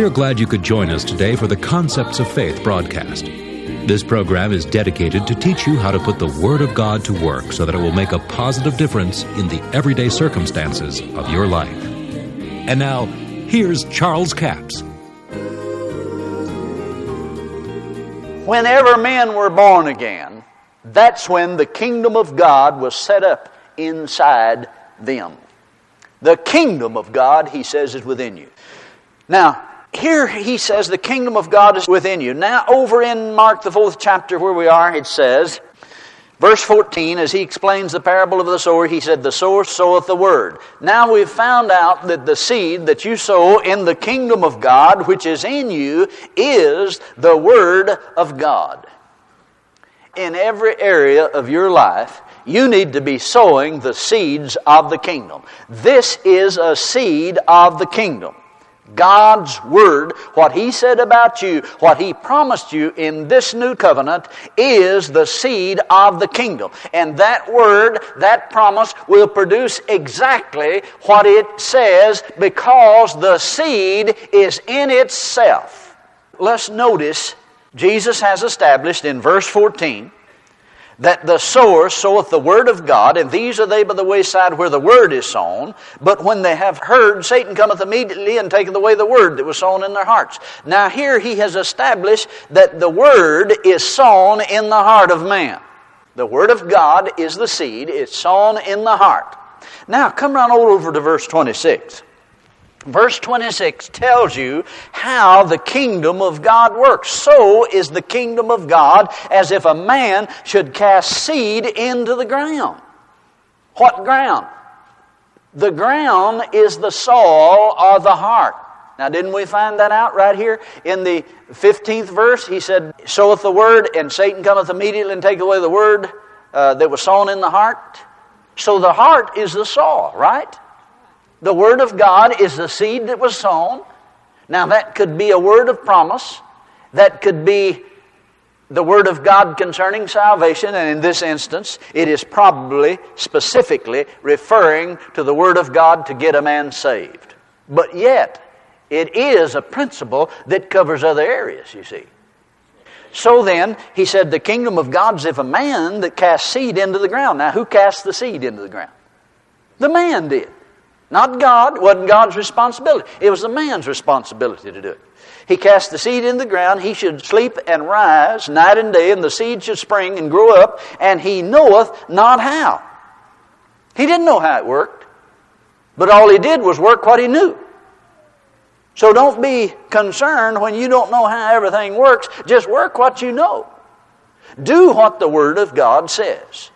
We are glad you could join us today for the Concepts of Faith broadcast. This program is dedicated to teach you how to put the Word of God to work so that it will make a positive difference in the everyday circumstances of your life. And now, here's Charles Capps. Whenever men were born again, that's when the kingdom of God was set up inside them. The kingdom of God, he says, is within you. Now, here he says the kingdom of God is within you. Now, over in Mark, the fourth chapter, where we are, it says, verse 14, as he explains the parable of the sower, he said, The sower soweth the word. Now we've found out that the seed that you sow in the kingdom of God, which is in you, is the word of God. In every area of your life, you need to be sowing the seeds of the kingdom. This is a seed of the kingdom. God's Word, what He said about you, what He promised you in this new covenant, is the seed of the kingdom. And that Word, that promise, will produce exactly what it says because the seed is in itself. Let's notice Jesus has established in verse 14 that the sower soweth the word of God, and these are they by the wayside where the word is sown. But when they have heard, Satan cometh immediately and taketh away the word that was sown in their hearts. Now here he has established that the word is sown in the heart of man. The word of God is the seed, it's sown in the heart. Now come on over to verse 26. Verse 26 tells you how the kingdom of God works. So is the kingdom of God as if a man should cast seed into the ground. What ground? The ground is the soul or the heart. Now, didn't we find that out right here in the 15th verse? He said, Soweth the word, and Satan cometh immediately and taketh away the word uh, that was sown in the heart. So the heart is the soul, right? The Word of God is the seed that was sown. Now, that could be a word of promise. That could be the Word of God concerning salvation, and in this instance, it is probably specifically referring to the Word of God to get a man saved. But yet, it is a principle that covers other areas, you see. So then, he said, the kingdom of God is if a man that casts seed into the ground. Now, who cast the seed into the ground? The man did. Not God. It wasn't God's responsibility. It was the man's responsibility to do it. He cast the seed in the ground. He should sleep and rise night and day, and the seed should spring and grow up, and he knoweth not how. He didn't know how it worked, but all he did was work what he knew. So don't be concerned when you don't know how everything works. Just work what you know. Do what the Word of God says.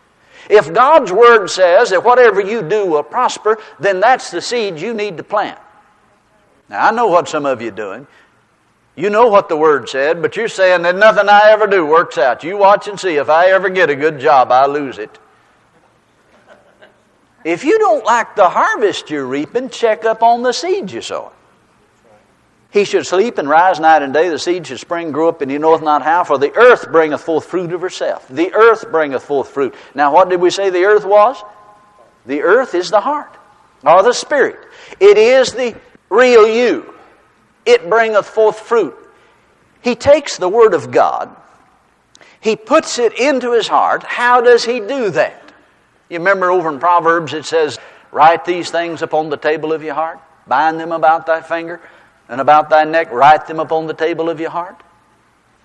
If God's Word says that whatever you do will prosper, then that's the seed you need to plant. Now, I know what some of you are doing. You know what the Word said, but you're saying that nothing I ever do works out. You watch and see. If I ever get a good job, I lose it. If you don't like the harvest you're reaping, check up on the seeds you're sowing. He should sleep and rise night and day. The seed should spring, grow up, and he knoweth not how. For the earth bringeth forth fruit of herself. The earth bringeth forth fruit. Now, what did we say the earth was? The earth is the heart, or the spirit. It is the real you. It bringeth forth fruit. He takes the word of God, he puts it into his heart. How does he do that? You remember over in Proverbs it says, Write these things upon the table of your heart, bind them about thy finger and about thy neck, write them upon the table of your heart?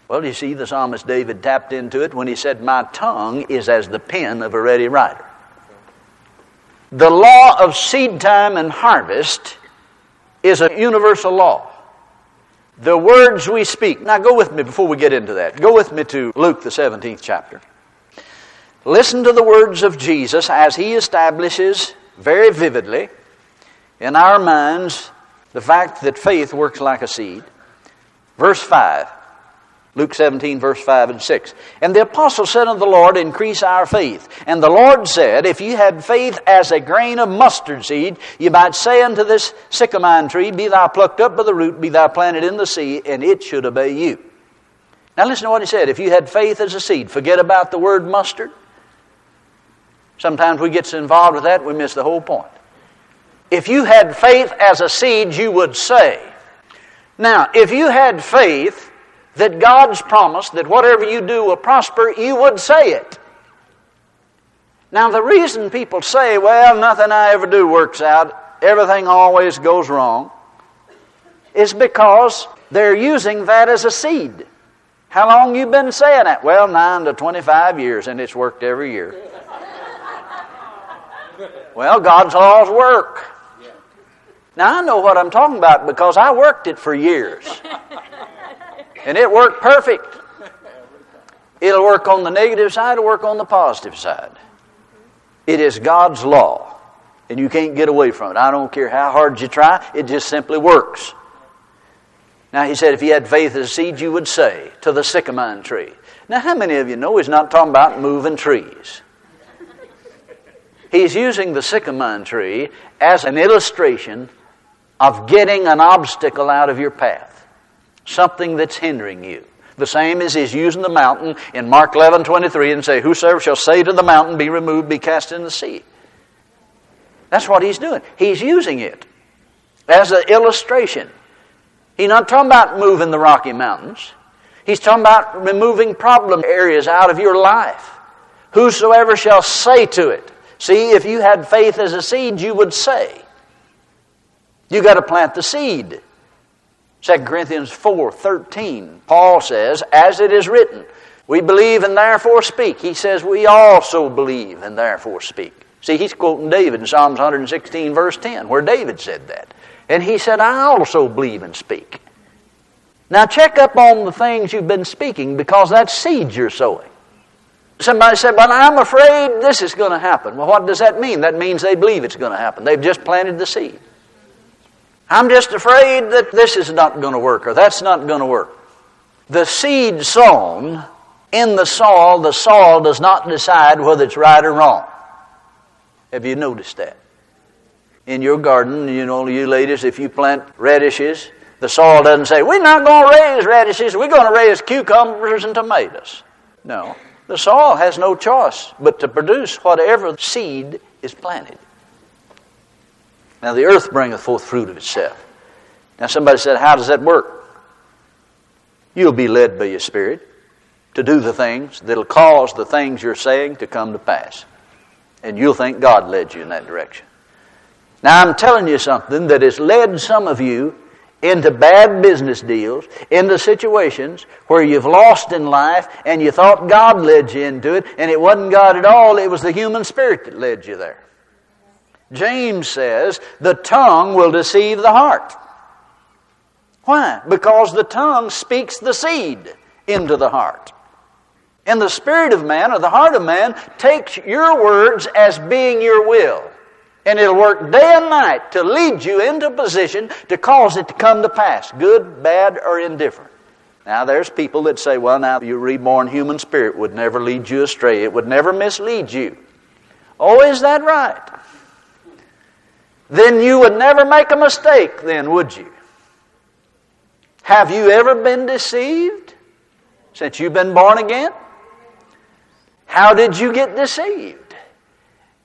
Well, you see, the psalmist David tapped into it when he said, My tongue is as the pen of a ready writer. The law of seed time and harvest is a universal law. The words we speak. Now, go with me before we get into that. Go with me to Luke, the 17th chapter. Listen to the words of Jesus as he establishes very vividly in our minds the fact that faith works like a seed. Verse 5, Luke 17, verse 5 and 6. And the apostle said unto the Lord, Increase our faith. And the Lord said, If you had faith as a grain of mustard seed, you might say unto this sycamine tree, Be thou plucked up by the root, be thou planted in the sea, and it should obey you. Now listen to what he said. If you had faith as a seed, forget about the word mustard. Sometimes we get so involved with that, we miss the whole point. If you had faith as a seed, you would say, Now, if you had faith that God's promise that whatever you do will prosper, you would say it. Now, the reason people say, well, nothing I ever do works out, everything always goes wrong, is because they're using that as a seed. How long you been saying that? Well, 9 to 25 years, and it's worked every year. well, God's laws work. Now, I know what I'm talking about because I worked it for years. And it worked perfect. It'll work on the negative side, it'll work on the positive side. It is God's law, and you can't get away from it. I don't care how hard you try, it just simply works. Now, he said, if you had faith as a seed, you would say to the sycamore tree. Now, how many of you know he's not talking about moving trees? He's using the sycamore tree as an illustration of getting an obstacle out of your path, something that's hindering you. The same as he's using the mountain in Mark 11 23 and say, Whosoever shall say to the mountain, Be removed, be cast in the sea. That's what he's doing. He's using it as an illustration. He's not talking about moving the Rocky Mountains. He's talking about removing problem areas out of your life. Whosoever shall say to it. See, if you had faith as a seed, you would say. You got to plant the seed. 2 Corinthians 4 13, Paul says, As it is written, we believe and therefore speak. He says, We also believe and therefore speak. See, he's quoting David in Psalms 116, verse 10, where David said that. And he said, I also believe and speak. Now check up on the things you've been speaking because that's seed you're sowing. Somebody said, Well, I'm afraid this is going to happen. Well, what does that mean? That means they believe it's going to happen. They've just planted the seed. I'm just afraid that this is not going to work or that's not going to work. The seed sown in the soil, the soil does not decide whether it's right or wrong. Have you noticed that? In your garden, you know, you ladies, if you plant radishes, the soil doesn't say, We're not going to raise radishes, we're going to raise cucumbers and tomatoes. No. The soil has no choice but to produce whatever seed is planted. Now the earth bringeth forth fruit of itself. Now somebody said, How does that work? You'll be led by your spirit to do the things that'll cause the things you're saying to come to pass. And you'll think God led you in that direction. Now I'm telling you something that has led some of you into bad business deals, into situations where you've lost in life and you thought God led you into it, and it wasn't God at all, it was the human spirit that led you there. James says the tongue will deceive the heart. Why? Because the tongue speaks the seed into the heart. And the spirit of man, or the heart of man, takes your words as being your will. And it'll work day and night to lead you into a position to cause it to come to pass, good, bad, or indifferent. Now, there's people that say, well, now, your reborn human spirit would never lead you astray. It would never mislead you. Oh, is that right? Then you would never make a mistake, then, would you? Have you ever been deceived since you've been born again? How did you get deceived?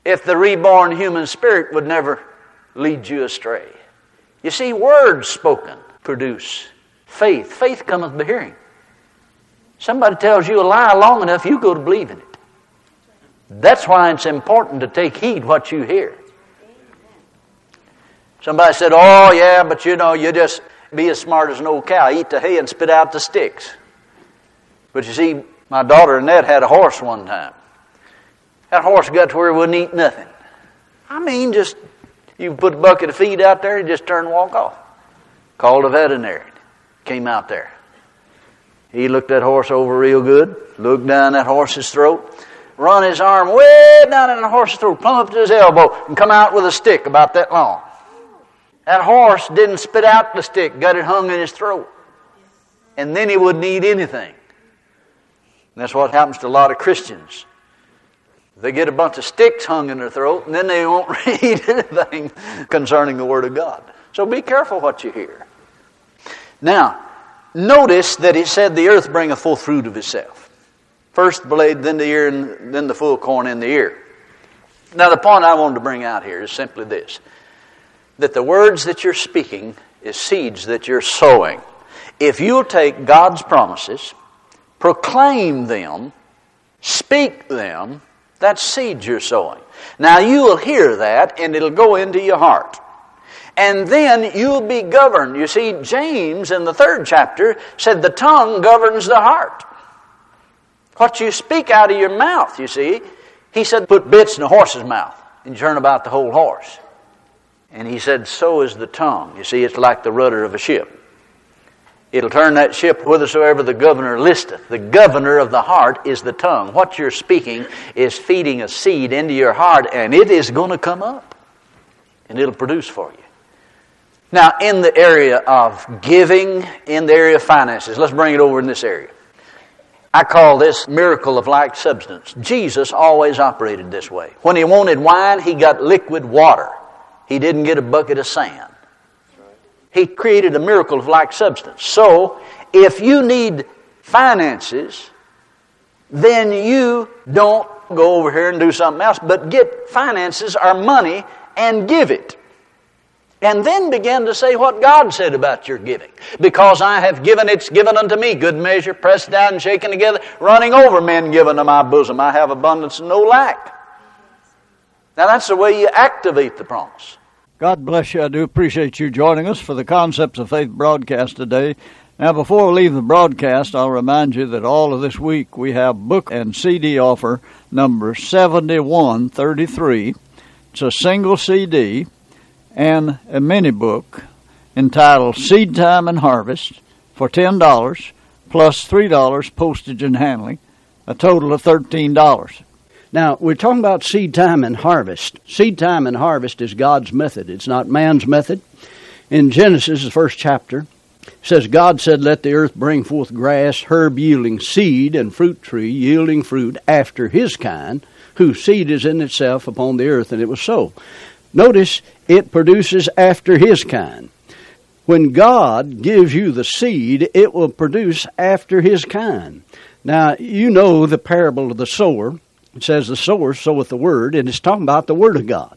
If the reborn human spirit would never lead you astray. You see, words spoken produce faith. Faith cometh by hearing. Somebody tells you a lie long enough, you go to believing it. That's why it's important to take heed what you hear. Somebody said, Oh, yeah, but you know, you just be as smart as an old cow, eat the hay and spit out the sticks. But you see, my daughter Annette had a horse one time. That horse got to where it wouldn't eat nothing. I mean, just you put a bucket of feed out there, he just turn and walk off. Called a veterinarian, came out there. He looked that horse over real good, looked down that horse's throat, run his arm way down in the horse's throat, plumb up to his elbow, and come out with a stick about that long. That horse didn't spit out the stick, got it hung in his throat. And then he wouldn't eat anything. And that's what happens to a lot of Christians. They get a bunch of sticks hung in their throat, and then they won't read anything concerning the Word of God. So be careful what you hear. Now, notice that it said the earth bringeth full fruit of itself. First the blade, then the ear, and then the full corn in the ear. Now, the point I wanted to bring out here is simply this that the words that you're speaking is seeds that you're sowing. If you'll take God's promises, proclaim them, speak them, that's seeds you're sowing. Now you will hear that and it'll go into your heart. And then you'll be governed. You see, James in the third chapter said the tongue governs the heart. What you speak out of your mouth, you see. He said, put bits in a horse's mouth and turn about the whole horse. And he said, so is the tongue. You see, it's like the rudder of a ship. It'll turn that ship whithersoever the governor listeth. The governor of the heart is the tongue. What you're speaking is feeding a seed into your heart, and it is going to come up. And it'll produce for you. Now, in the area of giving, in the area of finances, let's bring it over in this area. I call this miracle of like substance. Jesus always operated this way. When he wanted wine, he got liquid water. He didn't get a bucket of sand. He created a miracle of like substance. So, if you need finances, then you don't go over here and do something else, but get finances or money and give it. And then begin to say what God said about your giving. Because I have given, it's given unto me, good measure, pressed down shaken together, running over men given to my bosom. I have abundance and no lack. Now that's the way you activate the promise. God bless you. I do appreciate you joining us for the Concepts of Faith broadcast today. Now, before we leave the broadcast, I'll remind you that all of this week we have book and CD offer number 7133. It's a single CD and a mini book entitled Seed Time and Harvest for $10 plus $3 postage and handling, a total of $13. Now, we're talking about seed time and harvest. Seed time and harvest is God's method, it's not man's method. In Genesis, the first chapter, says, God said, Let the earth bring forth grass, herb yielding seed, and fruit tree yielding fruit after his kind, whose seed is in itself upon the earth. And it was so. Notice, it produces after his kind. When God gives you the seed, it will produce after his kind. Now, you know the parable of the sower. It says the sower soweth the word, and it's talking about the word of God.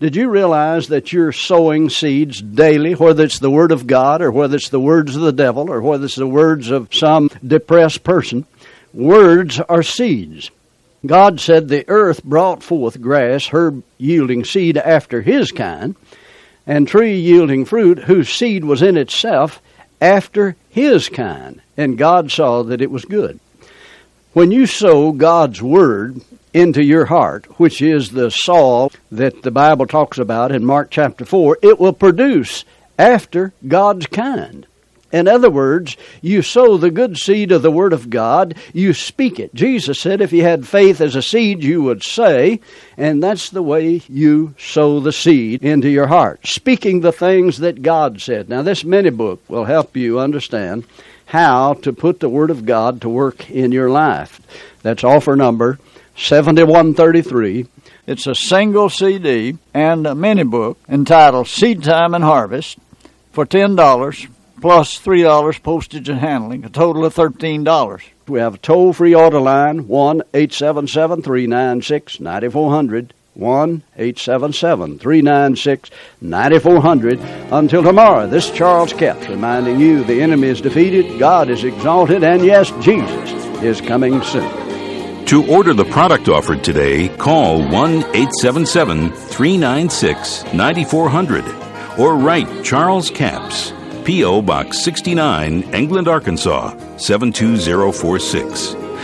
Did you realize that you're sowing seeds daily, whether it's the word of God or whether it's the words of the devil or whether it's the words of some depressed person? Words are seeds. God said the earth brought forth grass, herb yielding seed after his kind, and tree yielding fruit whose seed was in itself after his kind. And God saw that it was good. When you sow God's Word into your heart, which is the soil that the Bible talks about in Mark chapter 4, it will produce after God's kind. In other words, you sow the good seed of the Word of God, you speak it. Jesus said if you had faith as a seed, you would say, and that's the way you sow the seed into your heart, speaking the things that God said. Now, this mini book will help you understand how to put the Word of God to work in your life. That's offer number 7133. It's a single CD and a mini book entitled Seed Time and Harvest for $10 plus $3 postage and handling, a total of $13. We have a toll free order line 1 877 396 9400. 1 877 396 9400. Until tomorrow, this Charles Capps reminding you the enemy is defeated, God is exalted, and yes, Jesus is coming soon. To order the product offered today, call 1 877 396 9400 or write Charles Capps, P.O. Box 69, England, Arkansas 72046.